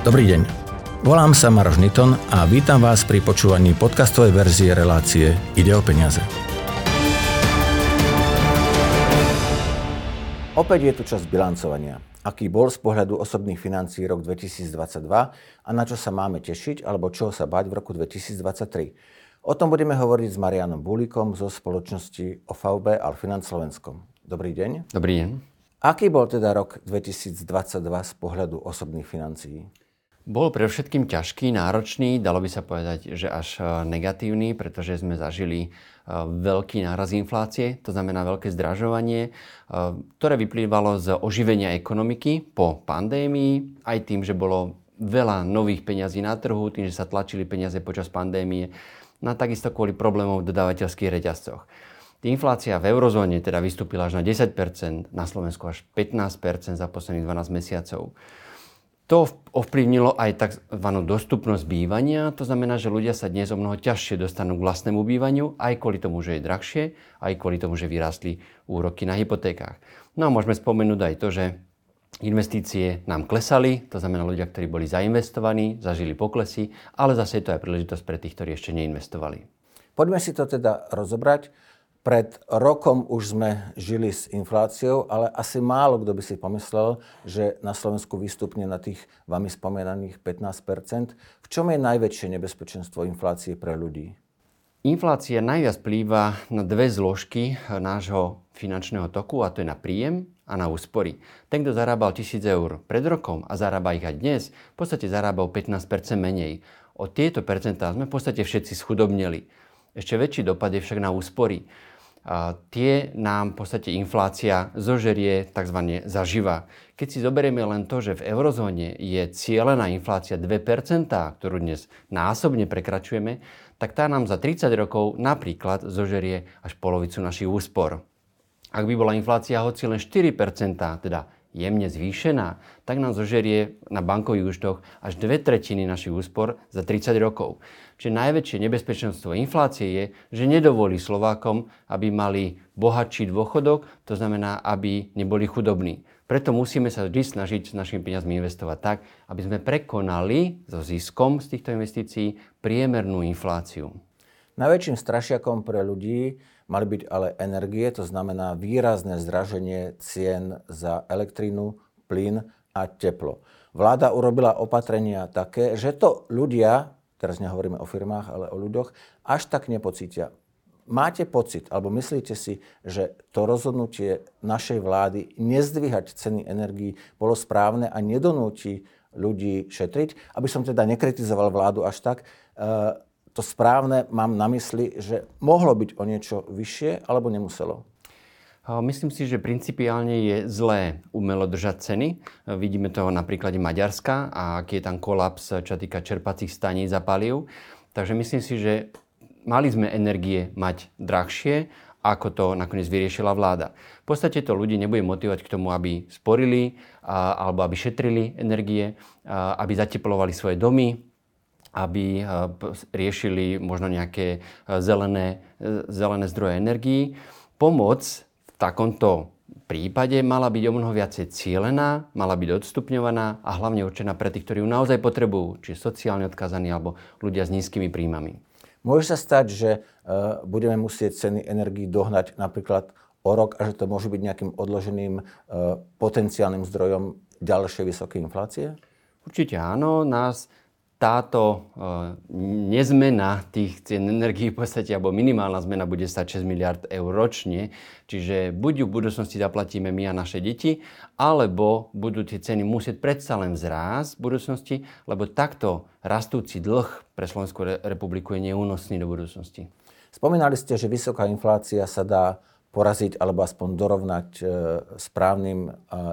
Dobrý deň. Volám sa Maroš Niton a vítam vás pri počúvaní podcastovej verzie relácie Ide o peniaze. Opäť je tu čas bilancovania. Aký bol z pohľadu osobných financií rok 2022 a na čo sa máme tešiť alebo čoho sa bať v roku 2023. O tom budeme hovoriť s Marianom Búlikom zo spoločnosti OVB Alfinanc Slovenskom. Dobrý deň. Dobrý deň. Aký bol teda rok 2022 z pohľadu osobných financií? Bol pre všetkým ťažký, náročný, dalo by sa povedať, že až e, negatívny, pretože sme zažili e, veľký náraz inflácie, to znamená veľké zdražovanie, e, ktoré vyplývalo z oživenia ekonomiky po pandémii, aj tým, že bolo veľa nových peňazí na trhu, tým, že sa tlačili peniaze počas pandémie, no a takisto kvôli problémov v dodávateľských reťazcoch. Inflácia v eurozóne teda vystúpila až na 10%, na Slovensku až 15% za posledných 12 mesiacov. To ovplyvnilo aj tzv. dostupnosť bývania, to znamená, že ľudia sa dnes o mnoho ťažšie dostanú k vlastnému bývaniu, aj kvôli tomu, že je drahšie, aj kvôli tomu, že vyrástli úroky na hypotékách. No a môžeme spomenúť aj to, že investície nám klesali, to znamená ľudia, ktorí boli zainvestovaní, zažili poklesy, ale zase je to aj príležitosť pre tých, ktorí ešte neinvestovali. Poďme si to teda rozobrať. Pred rokom už sme žili s infláciou, ale asi málo kto by si pomyslel, že na Slovensku vystupne na tých vami spomenaných 15% V čom je najväčšie nebezpečenstvo inflácie pre ľudí? Inflácia najviac plýva na dve zložky nášho finančného toku, a to je na príjem a na úspory. Ten, kto zarábal 1000 eur pred rokom a zarába ich aj dnes, v podstate zarába o 15% menej. O tieto percentá sme v podstate všetci schudobneli. Ešte väčší dopad je však na úspory a tie nám v podstate inflácia zožerie tzv. zaživa. Keď si zoberieme len to, že v eurozóne je cieľená inflácia 2%, ktorú dnes násobne prekračujeme, tak tá nám za 30 rokov napríklad zožerie až polovicu našich úspor. Ak by bola inflácia hoci len 4%, teda jemne zvýšená, tak nám zožerie na bankových účtoch až dve tretiny našich úspor za 30 rokov že najväčšie nebezpečenstvo inflácie je, že nedovolí Slovákom, aby mali bohatší dôchodok, to znamená, aby neboli chudobní. Preto musíme sa vždy snažiť s našimi peniazmi investovať tak, aby sme prekonali so ziskom z týchto investícií priemernú infláciu. Najväčším strašiakom pre ľudí mali byť ale energie, to znamená výrazné zdraženie cien za elektrínu, plyn a teplo. Vláda urobila opatrenia také, že to ľudia teraz nehovoríme o firmách, ale o ľuďoch, až tak nepocítia. Máte pocit, alebo myslíte si, že to rozhodnutie našej vlády nezdvíhať ceny energií bolo správne a nedonúti ľudí šetriť? Aby som teda nekritizoval vládu až tak, e, to správne mám na mysli, že mohlo byť o niečo vyššie, alebo nemuselo? Myslím si, že principiálne je zlé umelo držať ceny. Vidíme to na príklade Maďarska a aký je tam kolaps, čo týka čerpacích staní za paliv. Takže myslím si, že mali sme energie mať drahšie, ako to nakoniec vyriešila vláda. V podstate to ľudí nebude motivovať k tomu, aby sporili alebo aby šetrili energie, aby zateplovali svoje domy, aby riešili možno nejaké zelené, zelené zdroje energií. Pomoc takomto prípade mala byť o mnoho viacej cielená, mala byť odstupňovaná a hlavne určená pre tých, ktorí ju naozaj potrebujú, či sociálne odkazaní alebo ľudia s nízkymi príjmami. Môže sa stať, že budeme musieť ceny energii dohnať napríklad o rok a že to môže byť nejakým odloženým potenciálnym zdrojom ďalšej vysokej inflácie? Určite áno. Nás táto uh, nezmena tých cien energií v podstate, alebo minimálna zmena bude stať 6 miliard eur ročne, čiže buď v budúcnosti zaplatíme my a naše deti, alebo budú tie ceny musieť predsa len vzrásť v budúcnosti, lebo takto rastúci dlh pre Slovenskú republiku je neúnosný do budúcnosti. Spomínali ste, že vysoká inflácia sa dá poraziť alebo aspoň dorovnať e, správnym e,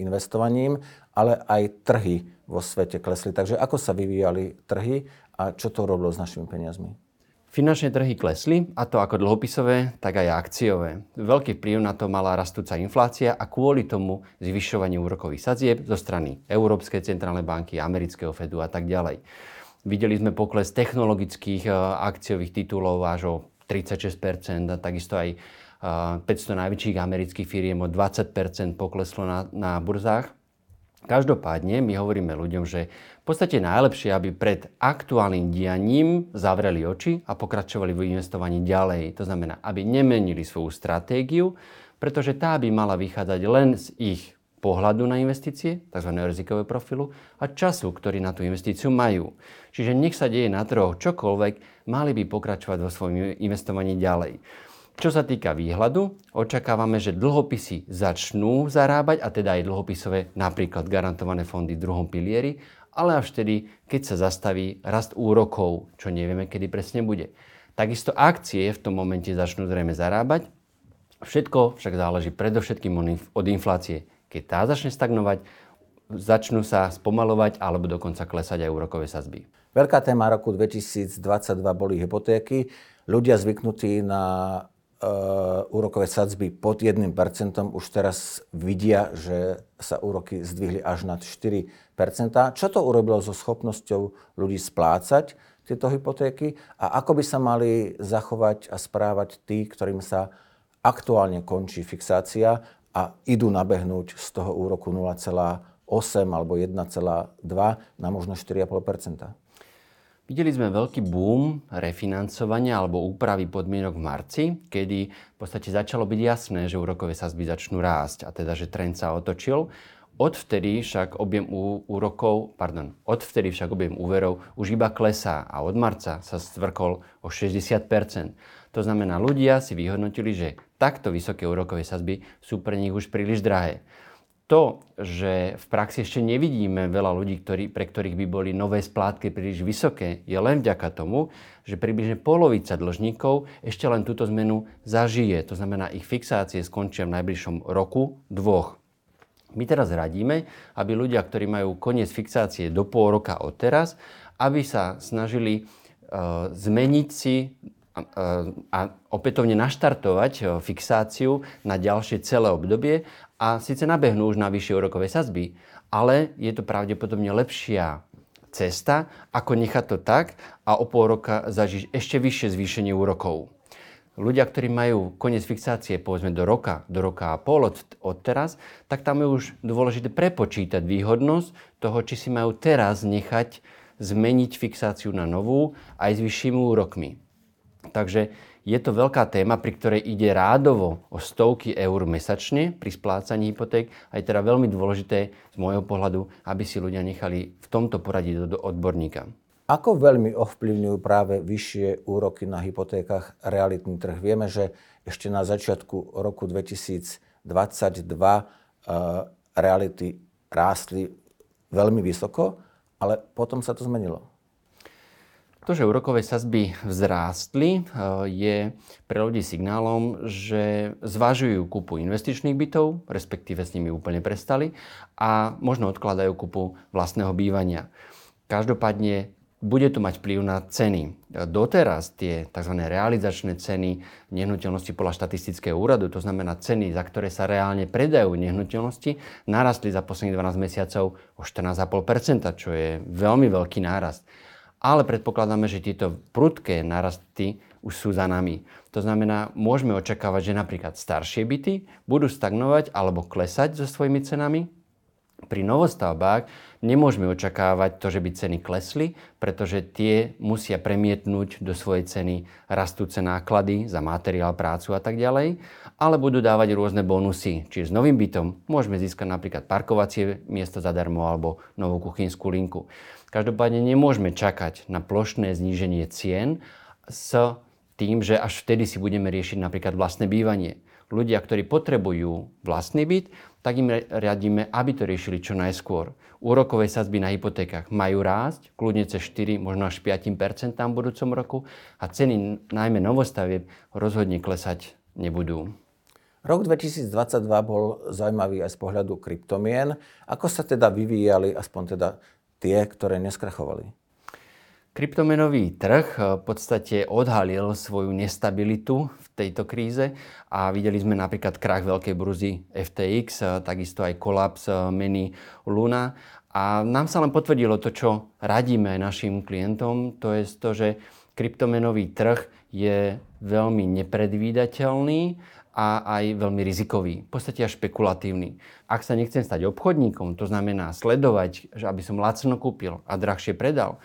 investovaním, ale aj trhy vo svete klesli. Takže ako sa vyvíjali trhy a čo to robilo s našimi peniazmi? Finančné trhy klesli, a to ako dlhopisové, tak aj akciové. Veľký vplyv na to mala rastúca inflácia a kvôli tomu zvyšovanie úrokových sadzieb zo strany Európskej centrálnej banky, amerického Fedu a tak ďalej. Videli sme pokles technologických akciových titulov až o 36 a takisto aj 500 najväčších amerických firiem o 20 pokleslo na, na burzách. Každopádne my hovoríme ľuďom, že v podstate najlepšie, aby pred aktuálnym dianím zavreli oči a pokračovali v investovaní ďalej. To znamená, aby nemenili svoju stratégiu, pretože tá by mala vychádzať len z ich pohľadu na investície, tzv. rizikového profilu, a času, ktorý na tú investíciu majú. Čiže nech sa deje na trhoch čokoľvek, mali by pokračovať vo svojom investovaní ďalej. Čo sa týka výhľadu, očakávame, že dlhopisy začnú zarábať, a teda aj dlhopisové napríklad garantované fondy v druhom pilieri, ale až vtedy, keď sa zastaví rast úrokov, čo nevieme, kedy presne bude. Takisto akcie v tom momente začnú zrejme zarábať. Všetko však záleží predovšetkým od inflácie. Keď tá začne stagnovať, začnú sa spomalovať alebo dokonca klesať aj úrokové sazby. Veľká téma roku 2022 boli hypotéky. Ľudia zvyknutí na úrokové sadzby pod 1%, už teraz vidia, že sa úroky zdvihli až nad 4%. Čo to urobilo so schopnosťou ľudí splácať tieto hypotéky a ako by sa mali zachovať a správať tí, ktorým sa aktuálne končí fixácia a idú nabehnúť z toho úroku 0,8 alebo 1,2 na možno 4,5 Videli sme veľký boom refinancovania alebo úpravy podmienok v marci, kedy v podstate začalo byť jasné, že úrokové sazby začnú rásť a teda, že trend sa otočil. Odvtedy však objem úrokov, pardon, odvtedy však objem úverov už iba klesá a od marca sa stvrkol o 60% To znamená, ľudia si vyhodnotili, že takto vysoké úrokové sazby sú pre nich už príliš drahé to, že v praxi ešte nevidíme veľa ľudí, ktorí, pre ktorých by boli nové splátky príliš vysoké, je len vďaka tomu, že približne polovica dlžníkov ešte len túto zmenu zažije. To znamená, ich fixácie skončia v najbližšom roku, dvoch. My teraz radíme, aby ľudia, ktorí majú koniec fixácie do pol roka od teraz, aby sa snažili uh, zmeniť si a opätovne naštartovať e, fixáciu na ďalšie celé obdobie a síce nabehnú už na vyššie úrokové sazby, ale je to pravdepodobne lepšia cesta, ako nechať to tak a o pol roka zažiť ešte vyššie zvýšenie úrokov. Ľudia, ktorí majú koniec fixácie povedzme do roka, do roka a pol od, od teraz, tak tam je už dôležité prepočítať výhodnosť toho, či si majú teraz nechať zmeniť fixáciu na novú aj s vyššími úrokmi. Takže je to veľká téma, pri ktorej ide rádovo o stovky eur mesačne pri splácaní hypoték a je teda veľmi dôležité z môjho pohľadu, aby si ľudia nechali v tomto poradí do, odborníka. Ako veľmi ovplyvňujú práve vyššie úroky na hypotékach realitný trh? Vieme, že ešte na začiatku roku 2022 uh, reality rástli veľmi vysoko, ale potom sa to zmenilo. To, že úrokové sazby vzrástli, eh, je pre ľudí signálom, že zvažujú kúpu investičných bytov, respektíve s nimi úplne prestali a možno odkladajú kúpu vlastného bývania. Každopádne bude to mať vplyv na ceny. Doteraz tie tzv. realizačné ceny nehnuteľnosti podľa štatistického úradu, to znamená ceny, za ktoré sa reálne predajú nehnuteľnosti, narastli za posledných 12 mesiacov o 14,5%, čo je veľmi veľký nárast ale predpokladáme, že tieto prudké narasty už sú za nami. To znamená, môžeme očakávať, že napríklad staršie byty budú stagnovať alebo klesať so svojimi cenami. Pri novostavbách nemôžeme očakávať to, že by ceny klesli, pretože tie musia premietnúť do svojej ceny rastúce náklady za materiál, prácu a tak ďalej, ale budú dávať rôzne bonusy. Čiže s novým bytom môžeme získať napríklad parkovacie miesto zadarmo alebo novú kuchynskú linku. Každopádne nemôžeme čakať na plošné zníženie cien s tým, že až vtedy si budeme riešiť napríklad vlastné bývanie. Ľudia, ktorí potrebujú vlastný byt, tak im radíme, aby to riešili čo najskôr. Úrokové sazby na hypotékach majú rásť, kľudne cez 4, možno až 5 v budúcom roku a ceny najmä novostavieb rozhodne klesať nebudú. Rok 2022 bol zaujímavý aj z pohľadu kryptomien. Ako sa teda vyvíjali, aspoň teda tie, ktoré neskrachovali? Kryptomenový trh eh, v podstate odhalil svoju nestabilitu v tejto kríze a videli sme napríklad krach veľkej bruzy FTX, eh, takisto aj kolaps eh, meny Luna. A nám sa len potvrdilo to, čo radíme našim klientom, to je to, že kryptomenový trh je veľmi nepredvídateľný a aj veľmi rizikový, v podstate až špekulatívny. Ak sa nechcem stať obchodníkom, to znamená sledovať, že aby som lacno kúpil a drahšie predal,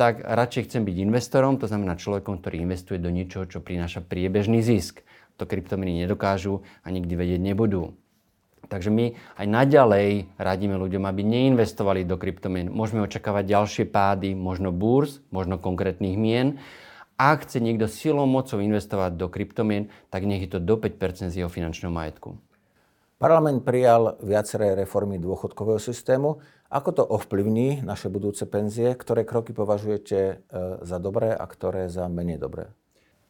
tak radšej chcem byť investorom, to znamená človekom, ktorý investuje do niečoho, čo prináša priebežný zisk. To kryptomeny nedokážu a nikdy vedieť nebudú. Takže my aj naďalej radíme ľuďom, aby neinvestovali do kryptomien. Môžeme očakávať ďalšie pády, možno búrs, možno konkrétnych mien, ak chce niekto silou mocou investovať do kryptomien, tak nech je to do 5% z jeho finančného majetku. Parlament prijal viaceré reformy dôchodkového systému. Ako to ovplyvní naše budúce penzie? Ktoré kroky považujete e, za dobré a ktoré za menej dobré?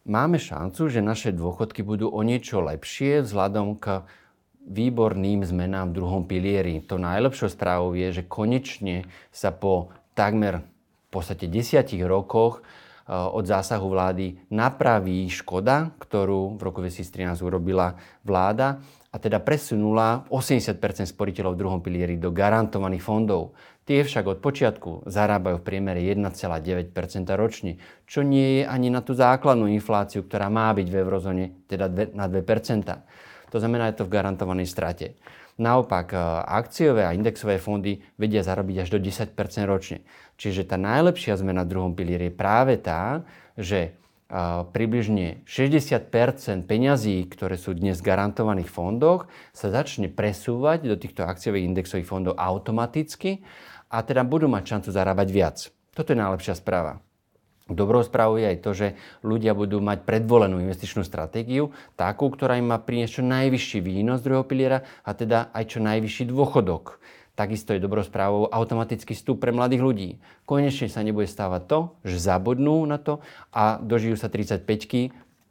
Máme šancu, že naše dôchodky budú o niečo lepšie vzhľadom k výborným zmenám v druhom pilieri. To najlepšou správou je, že konečne sa po takmer v podstate desiatich rokoch Eh, od zásahu vlády napraví škoda, ktorú v roku 2013 urobila vláda a teda presunula 80 sporiteľov v druhom pilieri do garantovaných fondov. Tie však od počiatku zarábajú v priemere 1,9 ročne, čo nie je ani na tú základnú infláciu, ktorá má byť v eurozóne, teda na 2% To znamená, je to v garantovanej strate. Naopak, e, akciové a indexové fondy vedia zarobiť až do 10% ročne. Čiže tá najlepšia zmena v druhom pilieri je práve tá, že približne 60% peňazí, ktoré sú dnes v garantovaných fondoch, sa začne presúvať do týchto akciových indexových fondov automaticky a teda budú mať šancu zarábať viac. Toto je najlepšia správa. Dobrou správou je aj to, že ľudia budú mať predvolenú investičnú stratégiu, takú, ktorá im má priniesť čo najvyšší výnos druhého piliera a teda aj čo najvyšší dôchodok. Takisto je dobrou správou automatický vstup pre mladých ľudí. Konečne sa nebude stávať to, že zabudnú na to a dožijú sa 35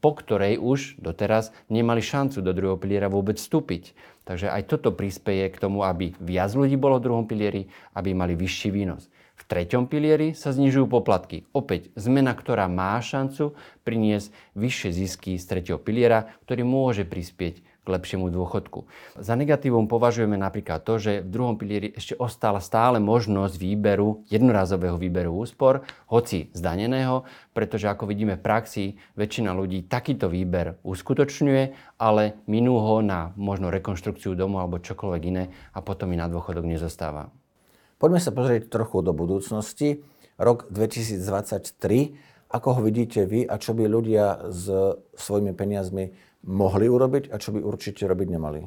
po ktorej už doteraz nemali šancu do druhého piliera vôbec vstúpiť. Takže aj toto prispieje k tomu, aby viac ľudí bolo v druhom pilieri, aby mali vyšší výnos. Treťom pilieri sa znižujú poplatky. Opäť zmena, ktorá má šancu priniesť vyššie zisky z tretieho piliera, ktorý môže prispieť k lepšiemu dôchodku. Za negatívum považujeme napríklad to, že v druhom pilieri ešte ostala stále možnosť výberu, jednorazového výberu úspor, hoci zdaneného, pretože ako vidíme v praxi, väčšina ľudí takýto výber uskutočňuje, ale minú ho na možno rekonštrukciu domu alebo čokoľvek iné a potom i na dôchodok nezostáva. Poďme sa pozrieť trochu do budúcnosti. Rok 2023, ako ho vidíte vy a čo by ľudia s svojimi peniazmi mohli urobiť a čo by určite robiť nemali?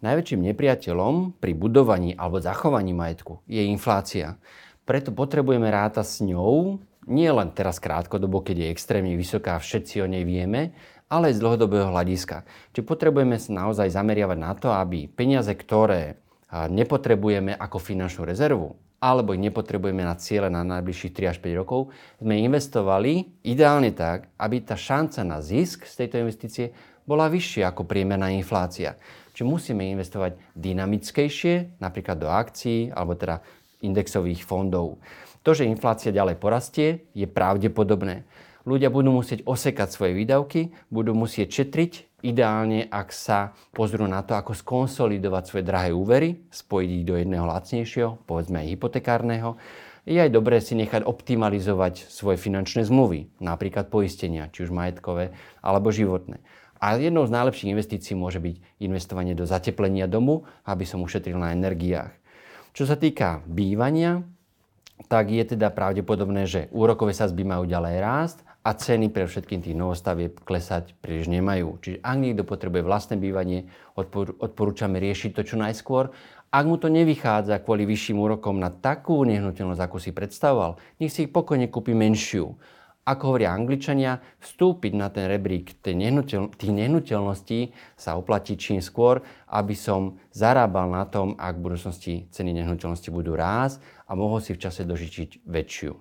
Najväčším nepriateľom pri budovaní alebo zachovaní majetku je inflácia. Preto potrebujeme rátať s ňou nie len teraz krátkodobo, keď je extrémne vysoká, všetci o nej vieme, ale aj z dlhodobého hľadiska. Čiže potrebujeme sa naozaj zameriavať na to, aby peniaze, ktoré nepotrebujeme ako finančnú rezervu, alebo ich nepotrebujeme na ciele na najbližších 3 až 5 rokov, sme investovali ideálne tak, aby tá šanca na zisk z tejto investície bola vyššia ako priemerná inflácia. Čiže musíme investovať dynamickejšie, napríklad do akcií alebo teda indexových fondov. To, že inflácia ďalej porastie, je pravdepodobné. Ľudia budú musieť osekať svoje výdavky, budú musieť šetriť Ideálne, ak sa pozrú na to, ako skonsolidovať svoje drahé úvery, spojiť ich do jedného lacnejšieho, povedzme aj hypotekárneho, je aj dobré si nechať optimalizovať svoje finančné zmluvy, napríklad poistenia, či už majetkové alebo životné. A jednou z najlepších investícií môže byť investovanie do zateplenia domu, aby som ušetril na energiách. Čo sa týka bývania, tak je teda pravdepodobné, že úrokové sazby majú ďalej rásť a ceny pre všetkým tých novostavieb klesať príliš nemajú. Čiže ak niekto potrebuje vlastné bývanie, odporúčame riešiť to čo najskôr. Ak mu to nevychádza kvôli vyšším úrokom na takú nehnuteľnosť, ako si predstavoval, nech si ich pokojne kúpi menšiu. Ako hovoria Angličania, vstúpiť na ten rebrík tých, nehnuteľ, tých nehnuteľností sa oplatí čím skôr, aby som zarábal na tom, ak v budúcnosti ceny nehnuteľnosti budú rásť a mohol si v čase dožičiť väčšiu.